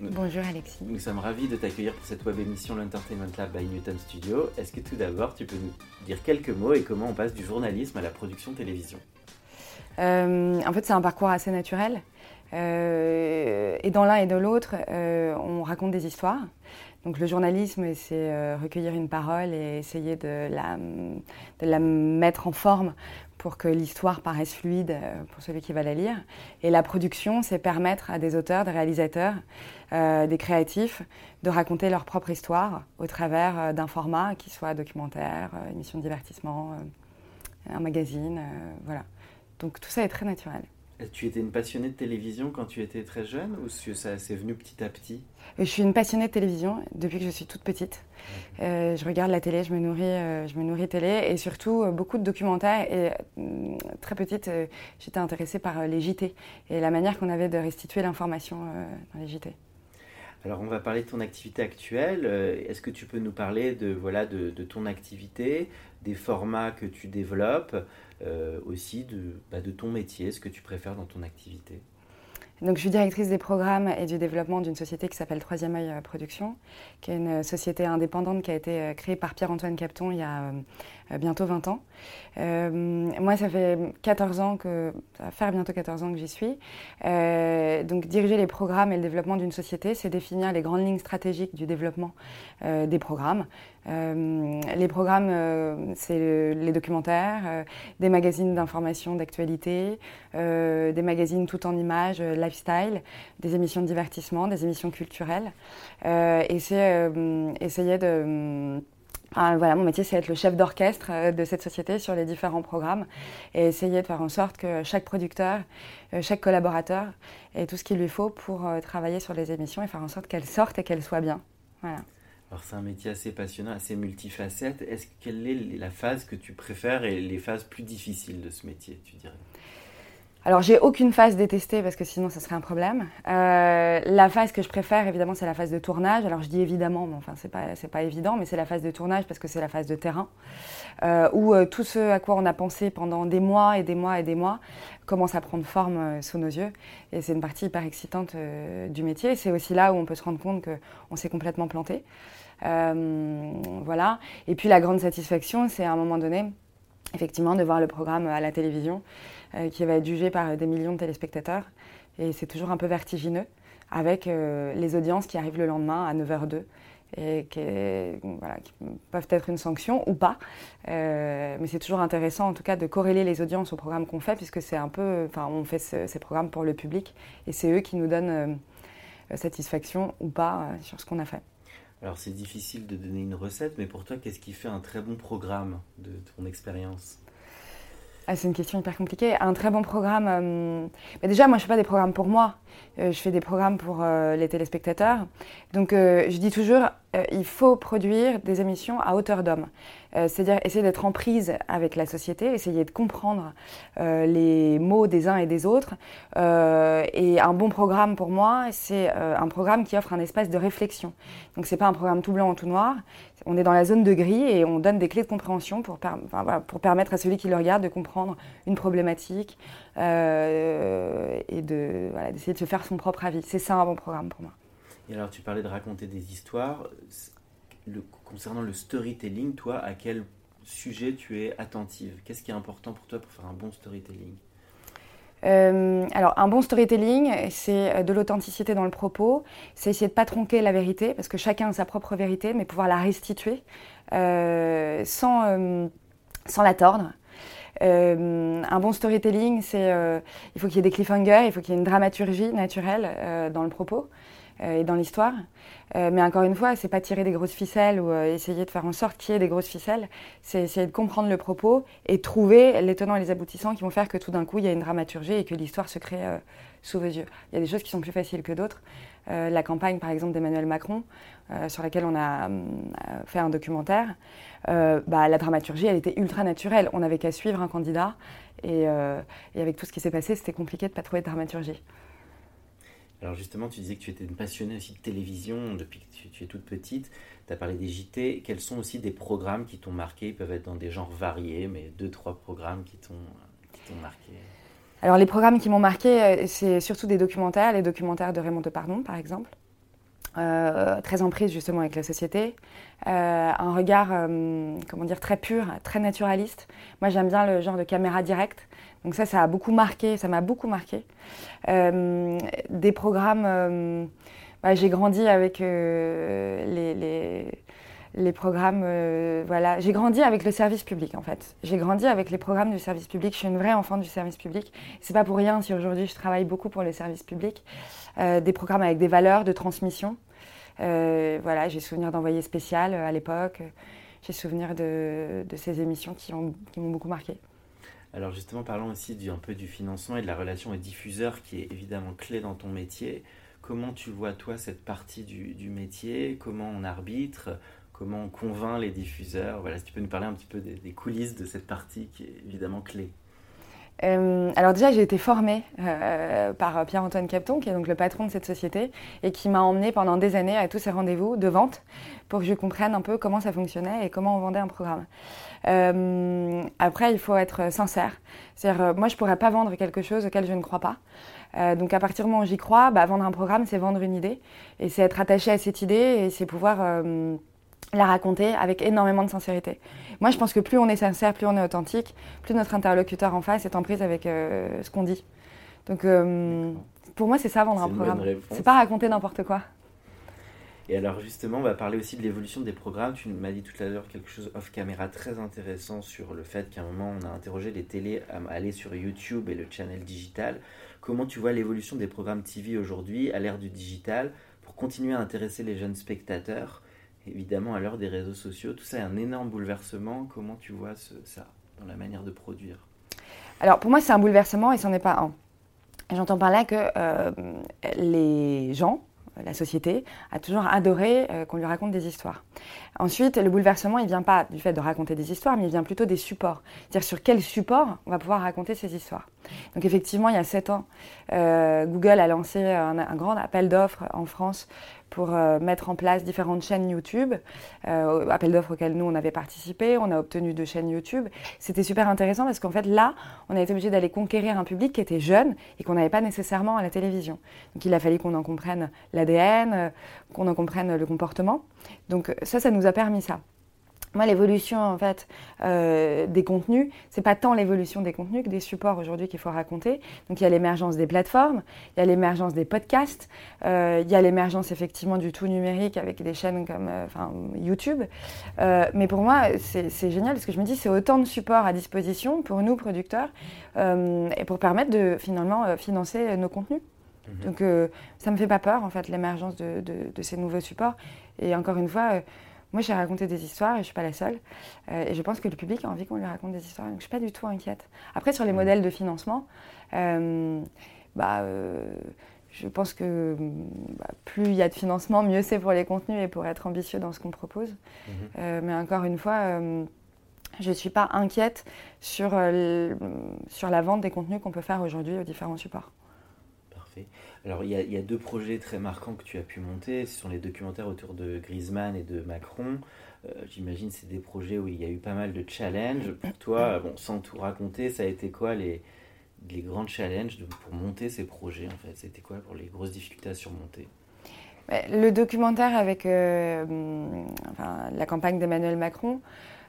Bonjour Alexis. Nous sommes ravis de t'accueillir pour cette web émission l'Entertainment Lab by Newton Studio. Est-ce que tout d'abord tu peux nous dire quelques mots et comment on passe du journalisme à la production télévision? Euh, en fait, c'est un parcours assez naturel. Euh, et dans l'un et dans l'autre, euh, on raconte des histoires. Donc le journalisme, c'est euh, recueillir une parole et essayer de la, de la mettre en forme pour que l'histoire paraisse fluide euh, pour celui qui va la lire. Et la production, c'est permettre à des auteurs, des réalisateurs, euh, des créatifs de raconter leur propre histoire au travers euh, d'un format qui soit documentaire, émission de divertissement, un magazine, voilà. Donc tout ça est très naturel. Tu étais une passionnée de télévision quand tu étais très jeune ou ça s'est venu petit à petit? Et je suis une passionnée de télévision depuis que je suis toute petite. Euh, je regarde la télé, je me nourris, euh, je me nourris télé et surtout euh, beaucoup de documentaires. Et euh, très petite, euh, j'étais intéressée par euh, les JT et la manière qu'on avait de restituer l'information euh, dans les JT. Alors on va parler de ton activité actuelle. Euh, Est-ce que tu peux nous parler de, voilà, de, de ton activité, des formats que tu développes, euh, aussi de, bah, de ton métier, ce que tu préfères dans ton activité? Donc, je suis directrice des programmes et du développement d'une société qui s'appelle Troisième œil Production, qui est une société indépendante qui a été euh, créée par Pierre-Antoine Capton il y a bientôt 20 ans. Euh, moi, ça fait 14 ans que, ça va faire bientôt 14 ans que j'y suis. Euh, donc, diriger les programmes et le développement d'une société, c'est définir les grandes lignes stratégiques du développement euh, des programmes. Les programmes, c'est le- les documentaires, des magazines d'information, d'actualité, des magazines tout en images, lifestyle, des émissions de divertissement, des émissions culturelles. Et c'est essayer de... Ah, voilà, mon métier, c'est être le chef d'orchestre euh, de cette société sur les différents programmes et essayer de faire en sorte que chaque producteur, euh, chaque collaborateur ait tout ce qu'il lui faut pour euh, travailler sur les émissions et faire en sorte qu'elles sortent et qu'elles soient bien. Voilà. Alors c'est un métier assez passionnant, assez multifacette. Est-ce quelle est la phase que tu préfères et les phases plus difficiles de ce métier, tu dirais? Alors, j'ai aucune phase détestée parce que sinon, ça serait un problème. Euh, la phase que je préfère, évidemment, c'est la phase de tournage. Alors, je dis évidemment, mais enfin, c'est pas, c'est pas évident, mais c'est la phase de tournage parce que c'est la phase de terrain euh, où euh, tout ce à quoi on a pensé pendant des mois et des mois et des mois commence à prendre forme euh, sous nos yeux. Et c'est une partie hyper excitante euh, du métier. C'est aussi là où on peut se rendre compte qu'on s'est complètement planté. Euh, voilà. Et puis, la grande satisfaction, c'est à un moment donné, effectivement, de voir le programme à la télévision euh, qui va être jugé par des millions de téléspectateurs. Et c'est toujours un peu vertigineux, avec euh, les audiences qui arrivent le lendemain à 9h02 et qui, peuvent être une sanction ou pas. Euh, mais c'est toujours intéressant, en tout cas, de corréler les audiences au programme qu'on fait, puisque c'est un peu, enfin, on fait ce- ces programmes pour le public, et c'est eux qui nous donnent euh, satisfaction ou pas euh, sur ce qu'on a fait. Alors c'est difficile de donner une recette, mais pour toi, qu'est-ce qui fait un très bon programme de ton expérience? Ah, c'est une question hyper compliquée. Un très bon programme. euh, bah déjà, moi, je fais pas des programmes pour moi. Euh, je fais des programmes pour euh, les téléspectateurs. Donc, je dis toujours, euh, il faut produire des émissions à hauteur d'homme. Euh, C'est-à-dire essayer d'être en prise avec la société, essayer de comprendre euh, les mots des uns et des autres. Et un bon programme pour moi, c'est un programme qui offre un espace de réflexion. Donc, c'est pas un programme tout blanc ou tout noir. On est dans la zone de gris et on donne des clés de compréhension pour, permettre à celui qui le regarde de comprendre une problématique et de, voilà, d'essayer de se faire son propre avis. C'est ça un bon programme pour moi. Alors tu parlais de raconter des histoires. Concernant le storytelling, toi, à quel sujet tu es attentive? Qu'est-ce qui est important pour toi pour faire un bon storytelling? Euh, alors, un bon storytelling, c'est de l'authenticité dans le propos, c'est essayer de pas tronquer la vérité, parce que chacun a sa propre vérité, mais pouvoir la restituer euh, sans, euh, sans la tordre. Un bon storytelling, c'est il faut qu'il y ait des cliffhangers, il faut qu'il y ait une dramaturgie naturelle dans le propos. Et dans l'histoire. mais encore une fois, c'est pas tirer des grosses ficelles ou essayer de faire en sorte qu'il y ait des grosses ficelles. C'est essayer de comprendre le propos et trouver les tenants et les aboutissants qui vont faire que tout d'un coup, il y a une dramaturgie et que l'histoire se crée sous vos yeux. Il y a des choses qui sont plus faciles que d'autres. la campagne, par exemple, d'Emmanuel Macron, sur laquelle on a fait un documentaire, bah, la dramaturgie, elle était ultra naturelle. On n'avait qu'à suivre un candidat et, et, avec tout ce qui s'est passé, c'était compliqué de ne pas trouver de dramaturgie. Alors justement, tu disais que tu étais une passionnée aussi de télévision depuis que tu, es toute petite. Tu as parlé des JT. Quels sont aussi des programmes qui t'ont marqué? Ils peuvent être dans des genres variés, mais deux, trois programmes qui t'ont marqué. Alors les programmes qui m'ont marqué, euh, c'est surtout des documentaires, les documentaires de Raymond Depardon par exemple. Euh, très en prise justement avec la société, euh, un regard, comment dire, très pur, très naturaliste. Moi j'aime bien le genre de caméra directe, donc ça, ça a beaucoup marqué, ça m'a beaucoup marqué. Euh, des programmes, euh, bah, j'ai grandi avec euh, les, les, les, programmes, voilà, j'ai grandi avec le service public en fait. J'ai grandi avec les programmes du service public. Je suis une vraie enfant du service public. C'est pas pour rien si aujourd'hui je travaille beaucoup pour le service public. des programmes avec des valeurs de transmission. voilà, j'ai souvenir d'envoyer spécial à l'époque. J'ai souvenir de, ces émissions qui m'ont beaucoup marqué. Alors justement, parlons aussi du, un peu du financement et de la relation aux diffuseurs qui est évidemment clé dans ton métier. Comment tu vois toi cette partie du, métier? Comment on arbitre? Comment on convainc les diffuseurs Voilà, si tu peux nous parler un petit peu des coulisses de cette partie qui est évidemment clé. Euh, alors déjà, j'ai été formée euh, par Pierre-Antoine Capton, qui est donc le patron de cette société, et qui m'a emmenée pendant des années à tous ces rendez-vous de vente pour que je comprenne un peu comment ça fonctionnait et comment on vendait un programme. Euh, après, il faut être sincère. C'est-à-dire, moi, je ne pourrais pas vendre quelque chose auquel je ne crois pas. donc à partir du moment où j'y crois, bah, vendre un programme, c'est vendre une idée, et c'est être attaché à cette idée, et c'est pouvoir la raconter avec énormément de sincérité. Moi, je pense que plus on est sincère, plus on est authentique, plus notre interlocuteur en face est en prise avec euh, ce qu'on dit. Donc, euh, pour moi, c'est ça vendre un programme. C'est pas raconter n'importe quoi. Et alors, justement, on va parler aussi de l'évolution des programmes. Tu m'as dit tout à l'heure quelque chose off-caméra très intéressant sur le fait qu'à un moment, on a interrogé les télés à aller sur YouTube et le channel digital. Comment tu vois l'évolution des programmes TV aujourd'hui à l'ère du digital pour continuer à intéresser les jeunes spectateurs évidemment à l'heure des réseaux sociaux. Tout ça est un énorme bouleversement. Comment tu vois ça dans la manière de produire? Alors pour moi c'est un bouleversement et ce n'en est pas un. J'entends par là que euh, les gens, la société, a toujours adoré euh, qu'on lui raconte des histoires. Ensuite, le bouleversement, il ne vient pas du fait de raconter des histoires, mais il vient plutôt des supports. C'est-à-dire sur quel support on va pouvoir raconter ces histoires. Donc effectivement, il y a sept ans, euh, Google a lancé un grand appel d'offres en France pour euh, mettre en place différentes chaînes YouTube, euh, appel d'offres auxquelles nous on avait participé, on a obtenu deux chaînes YouTube. C'était super intéressant parce qu'en fait là, on a été obligé d'aller conquérir un public qui était jeune et qu'on n'avait pas nécessairement à la télévision. Donc il a fallu qu'on en comprenne l'ADN, qu'on en comprenne le comportement. Donc ça, ça nous a permis ça. Moi, l'évolution en fait euh, des contenus, c'est pas tant l'évolution des contenus que des supports aujourd'hui qu'il faut raconter. Donc il y a l'émergence des plateformes, il y a l'émergence des podcasts, euh, il y a l'émergence effectivement du tout numérique avec des chaînes comme euh, YouTube. mais pour moi, c'est génial parce que je me dis c'est autant de supports à disposition pour nous producteurs et pour permettre de finalement financer nos contenus. Mhm. Donc ça me fait pas peur en fait l'émergence de, de, ces nouveaux supports. Et encore une fois moi, j'ai raconté des histoires et je ne suis pas la seule. Euh, et je pense que le public a envie qu'on lui raconte des histoires. Donc, je ne suis pas du tout inquiète. Après, sur les mmh. modèles de financement, euh, bah, euh, je pense que bah, plus il y a de financement, mieux c'est pour les contenus et pour être ambitieux dans ce qu'on propose. Mmh. mais encore une fois, je ne suis pas inquiète sur, sur la vente des contenus qu'on peut faire aujourd'hui aux différents supports. Alors, il y, a, deux projets très marquants que tu as pu monter. Ce sont les documentaires autour de Griezmann et de Macron. Euh, j'imagine c'est des projets où il y a eu pas mal de challenges. Pour toi, bon, sans tout raconter, ça a été quoi les, grands challenges pour monter ces projets en fait? C'était quoi pour les grosses difficultés à surmonter? Le documentaire avec euh, la campagne d'Emmanuel Macron,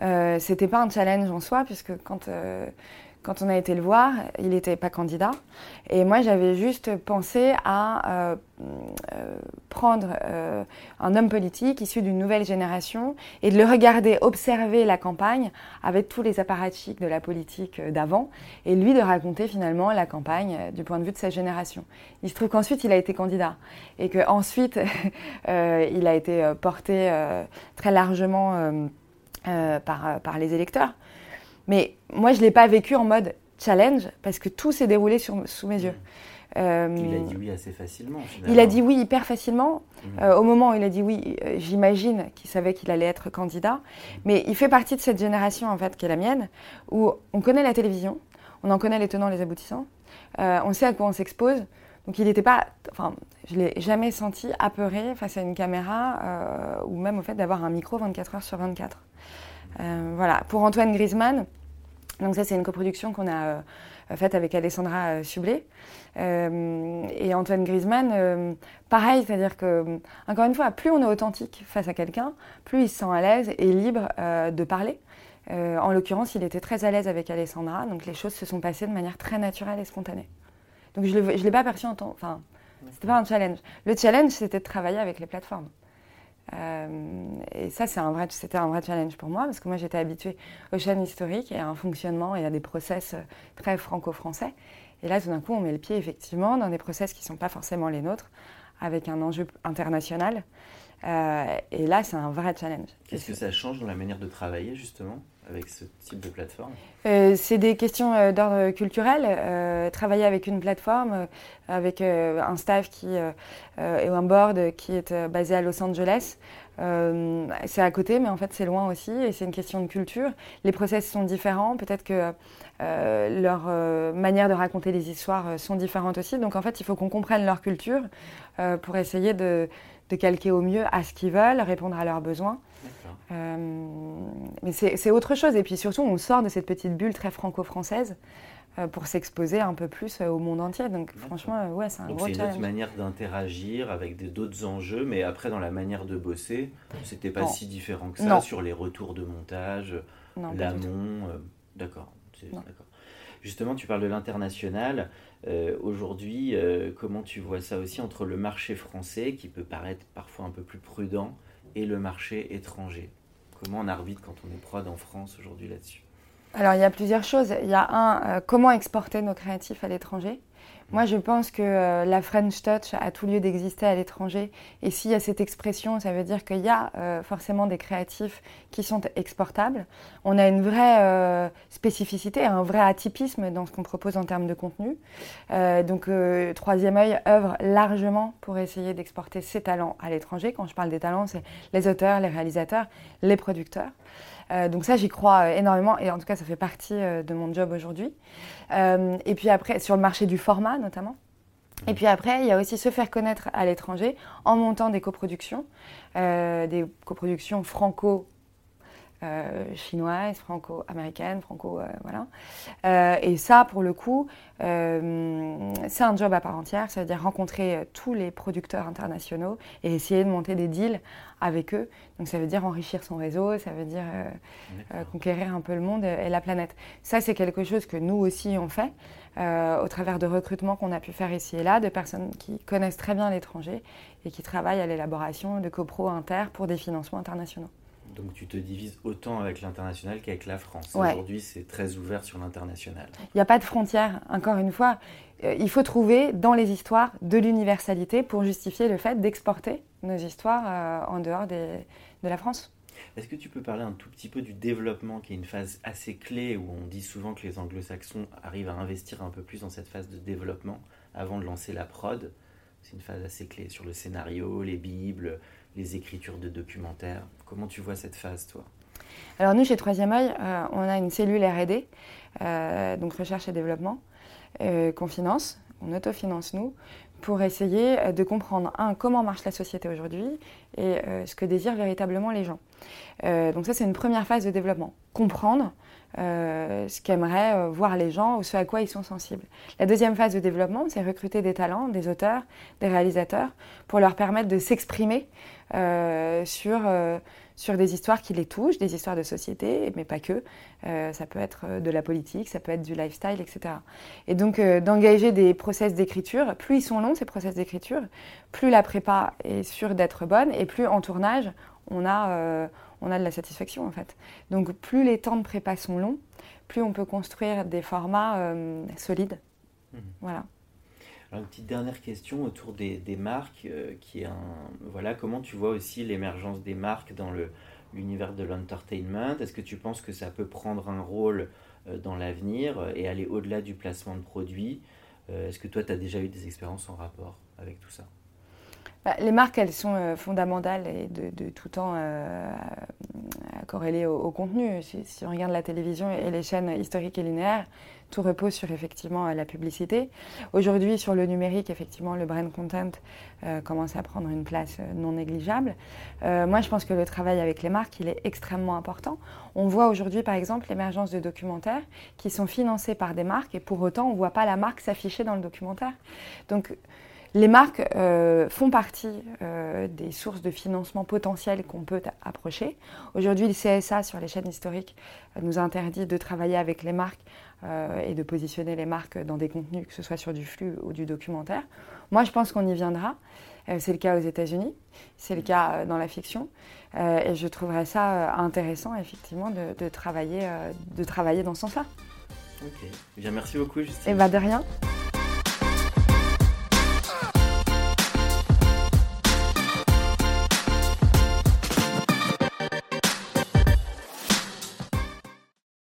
euh, c'était pas un challenge en soi, puisque quand quand on a été le voir, il n'était pas candidat. Et moi, j'avais juste pensé à euh, euh, prendre euh, un homme politique issu d'une nouvelle génération et de le regarder observer la campagne avec tous les apparatchiks de la politique d'avant et lui de raconter finalement la campagne du point de vue de sa génération. Il se trouve qu'ensuite, il a été candidat et qu'ensuite, il a été porté très largement par, par les électeurs. Mais moi, je ne l'ai pas vécu en mode challenge parce que tout s'est déroulé sur, sous mes yeux. Euh, il a dit oui assez facilement. Finalement. Il a dit oui hyper facilement. Mmh. Euh, au moment où il a dit oui, euh, j'imagine qu'il savait qu'il allait être candidat. Mais il fait partie de cette génération en fait qui est la mienne, où on connaît la télévision, on en connaît les tenants, les aboutissants, on sait à quoi on s'expose. Donc il n'était pas, enfin, je l'ai jamais senti apeuré face à une caméra ou même au fait d'avoir un micro 24 heures sur 24. Voilà. Pour Antoine Griezmann, donc ça, c'est une coproduction qu'on a euh, faite avec Alessandra euh, Sublet. Euh, et Antoine Griezmann, pareil, c'est-à-dire que, encore une fois, plus on est authentique face à quelqu'un, plus il se sent à l'aise et libre de parler. en l'occurrence, il était très à l'aise avec Alessandra, donc les choses se sont passées de manière très naturelle et spontanée. Donc je ne l'ai pas perçu en tant... Enfin, c'était pas un challenge. Le challenge, c'était de travailler avec les plateformes. Euh, et ça, c'est un c'était un vrai challenge pour moi parce que moi, j'étais habituée aux chaînes historiques et à un fonctionnement et à des process euh, très franco-français. Et là, tout d'un coup, on met le pied effectivement dans des process qui ne sont pas forcément les nôtres, avec un enjeu international. Euh, et là, c'est un vrai challenge. Qu'est-ce que ça change dans la manière de travailler, justement, avec ce type de plateforme euh, C'est des questions euh, d'ordre culturel. travailler avec une plateforme, avec un staff qui, et un board qui est basé à Los Angeles, c'est à côté, mais en fait, c'est loin aussi, et c'est une question de culture. Les process sont différents. Peut-être que leur manière de raconter les histoires sont différentes aussi. Donc, en fait, il faut qu'on comprenne leur culture pour essayer de calquer au mieux à ce qu'ils veulent, répondre à leurs besoins. Euh, mais c'est autre chose. Et puis surtout, on sort de cette petite bulle très franco-française euh, pour s'exposer un peu plus euh, au monde entier. Donc franchement, ouais, c'est un Donc gros challenge. C'est une autre manière d'interagir avec d'autres enjeux, mais après, dans la manière de bosser, c'était pas si différent que ça sur les retours de montage, l'amont. D'accord. Justement, tu parles de l'international. Euh, aujourd'hui, euh, comment tu vois ça aussi entre le marché français, qui peut paraître parfois un peu plus prudent, et le marché étranger. Comment on arbitre quand on est prod en France aujourd'hui là-dessus? Alors, il y a plusieurs choses. Il y a un, euh, comment exporter nos créatifs à l'étranger moi, je pense que euh, la French Touch a tout lieu d'exister à l'étranger. Et s'il y a cette expression, ça veut dire qu'il y a euh, forcément des créatifs qui sont exportables. On a une vraie euh, spécificité, un vrai atypisme dans ce qu'on propose en termes de contenu. donc, Troisième œil œuvre largement pour essayer d'exporter ses talents à l'étranger. Quand je parle des talents, c'est les auteurs, les réalisateurs, les producteurs. Euh, donc ça, j'y crois euh, énormément et en tout cas, ça fait partie euh, de mon job aujourd'hui. et puis après, sur le marché du format notamment. Et puis après, il y a aussi se faire connaître à l'étranger en montant des coproductions, des coproductions franco chinoise, franco-américaine, franco, euh, voilà. Euh, et ça, pour le coup, c'est un job à part entière. Ça veut dire rencontrer tous les producteurs internationaux et essayer de monter des deals avec eux. Donc ça veut dire enrichir son réseau, ça veut dire conquérir un peu le monde et la planète. Ça, c'est quelque chose que nous aussi on fait. au travers de recrutements qu'on a pu faire ici et là, de personnes qui connaissent très bien l'étranger et qui travaillent à l'élaboration de copro inter pour des financements internationaux. Donc tu te divises autant avec l'international qu'avec la France. Aujourd'hui, c'est très ouvert sur l'international. Il n'y a pas de frontières, encore une fois. Euh, il faut trouver dans les histoires de l'universalité pour justifier le fait d'exporter nos histoires euh, en dehors de la France. Est-ce que tu peux parler un tout petit peu du développement, qui est une phase assez clé où on dit souvent que les anglo-saxons arrivent à investir un peu plus dans cette phase de développement avant de lancer la prod? C'est une phase assez clé sur le scénario, les bibles, les écritures de documentaires. Comment tu vois cette phase, toi? Alors nous, chez Troisième Œil, euh, on a une cellule R&D, euh, donc recherche et développement, euh, qu'on finance, on autofinance nous, pour essayer de comprendre, un, comment marche la société aujourd'hui et ce que désirent véritablement les gens. donc ça, c'est une première phase de développement. Comprendre ce qu'aimeraient voir les gens ou ce à quoi ils sont sensibles. La deuxième phase de développement, c'est recruter des talents, des auteurs, des réalisateurs, pour leur permettre de s'exprimer sur sur des histoires qui les touchent, des histoires de société, mais pas que. Euh, ça peut être euh, de la politique, ça peut être du lifestyle, etc. Et donc euh, d'engager des process d'écriture, plus ils sont longs ces process d'écriture, plus la prépa est sûre d'être bonne et plus en tournage on a, on a de la satisfaction en fait. Donc plus les temps de prépa sont longs, plus on peut construire des formats solides. Mmh. Voilà. Alors, une petite dernière question autour des, marques, euh, qui est voilà, comment tu vois aussi l'émergence des marques dans l'univers de l'entertainment? Est-ce que tu penses que ça peut prendre un rôle euh, dans l'avenir et aller au-delà du placement de produits? Euh, Est-ce que toi, tu as déjà eu des expériences en rapport avec tout ça? Les marques, elles sont fondamentales et de, tout temps corrélées au, contenu. si, on regarde la télévision et les chaînes historiques et linéaires, tout repose sur effectivement la publicité. Aujourd'hui, sur le numérique, effectivement, le brand content euh, commence à prendre une place euh, non négligeable. Euh, moi, je pense que le travail avec les marques, il est extrêmement important. On voit aujourd'hui, par exemple, l'émergence de documentaires qui sont financés par des marques et pour autant, on ne voit pas la marque s'afficher dans le documentaire. Donc, les marques euh, font partie euh, des sources de financement potentielles qu'on peut approcher. Aujourd'hui, le CSA sur les chaînes historiques euh, nous interdit de travailler avec les marques et de positionner les marques dans des contenus, que ce soit sur du flux ou du documentaire. Moi, je pense qu'on y viendra. c'est le cas aux États-Unis, c'est le cas dans la fiction. et je trouverais ça intéressant, effectivement, de, travailler, de travailler dans ce sens-là. Ok. Bien, merci beaucoup, Justine. Et eh bien, de rien.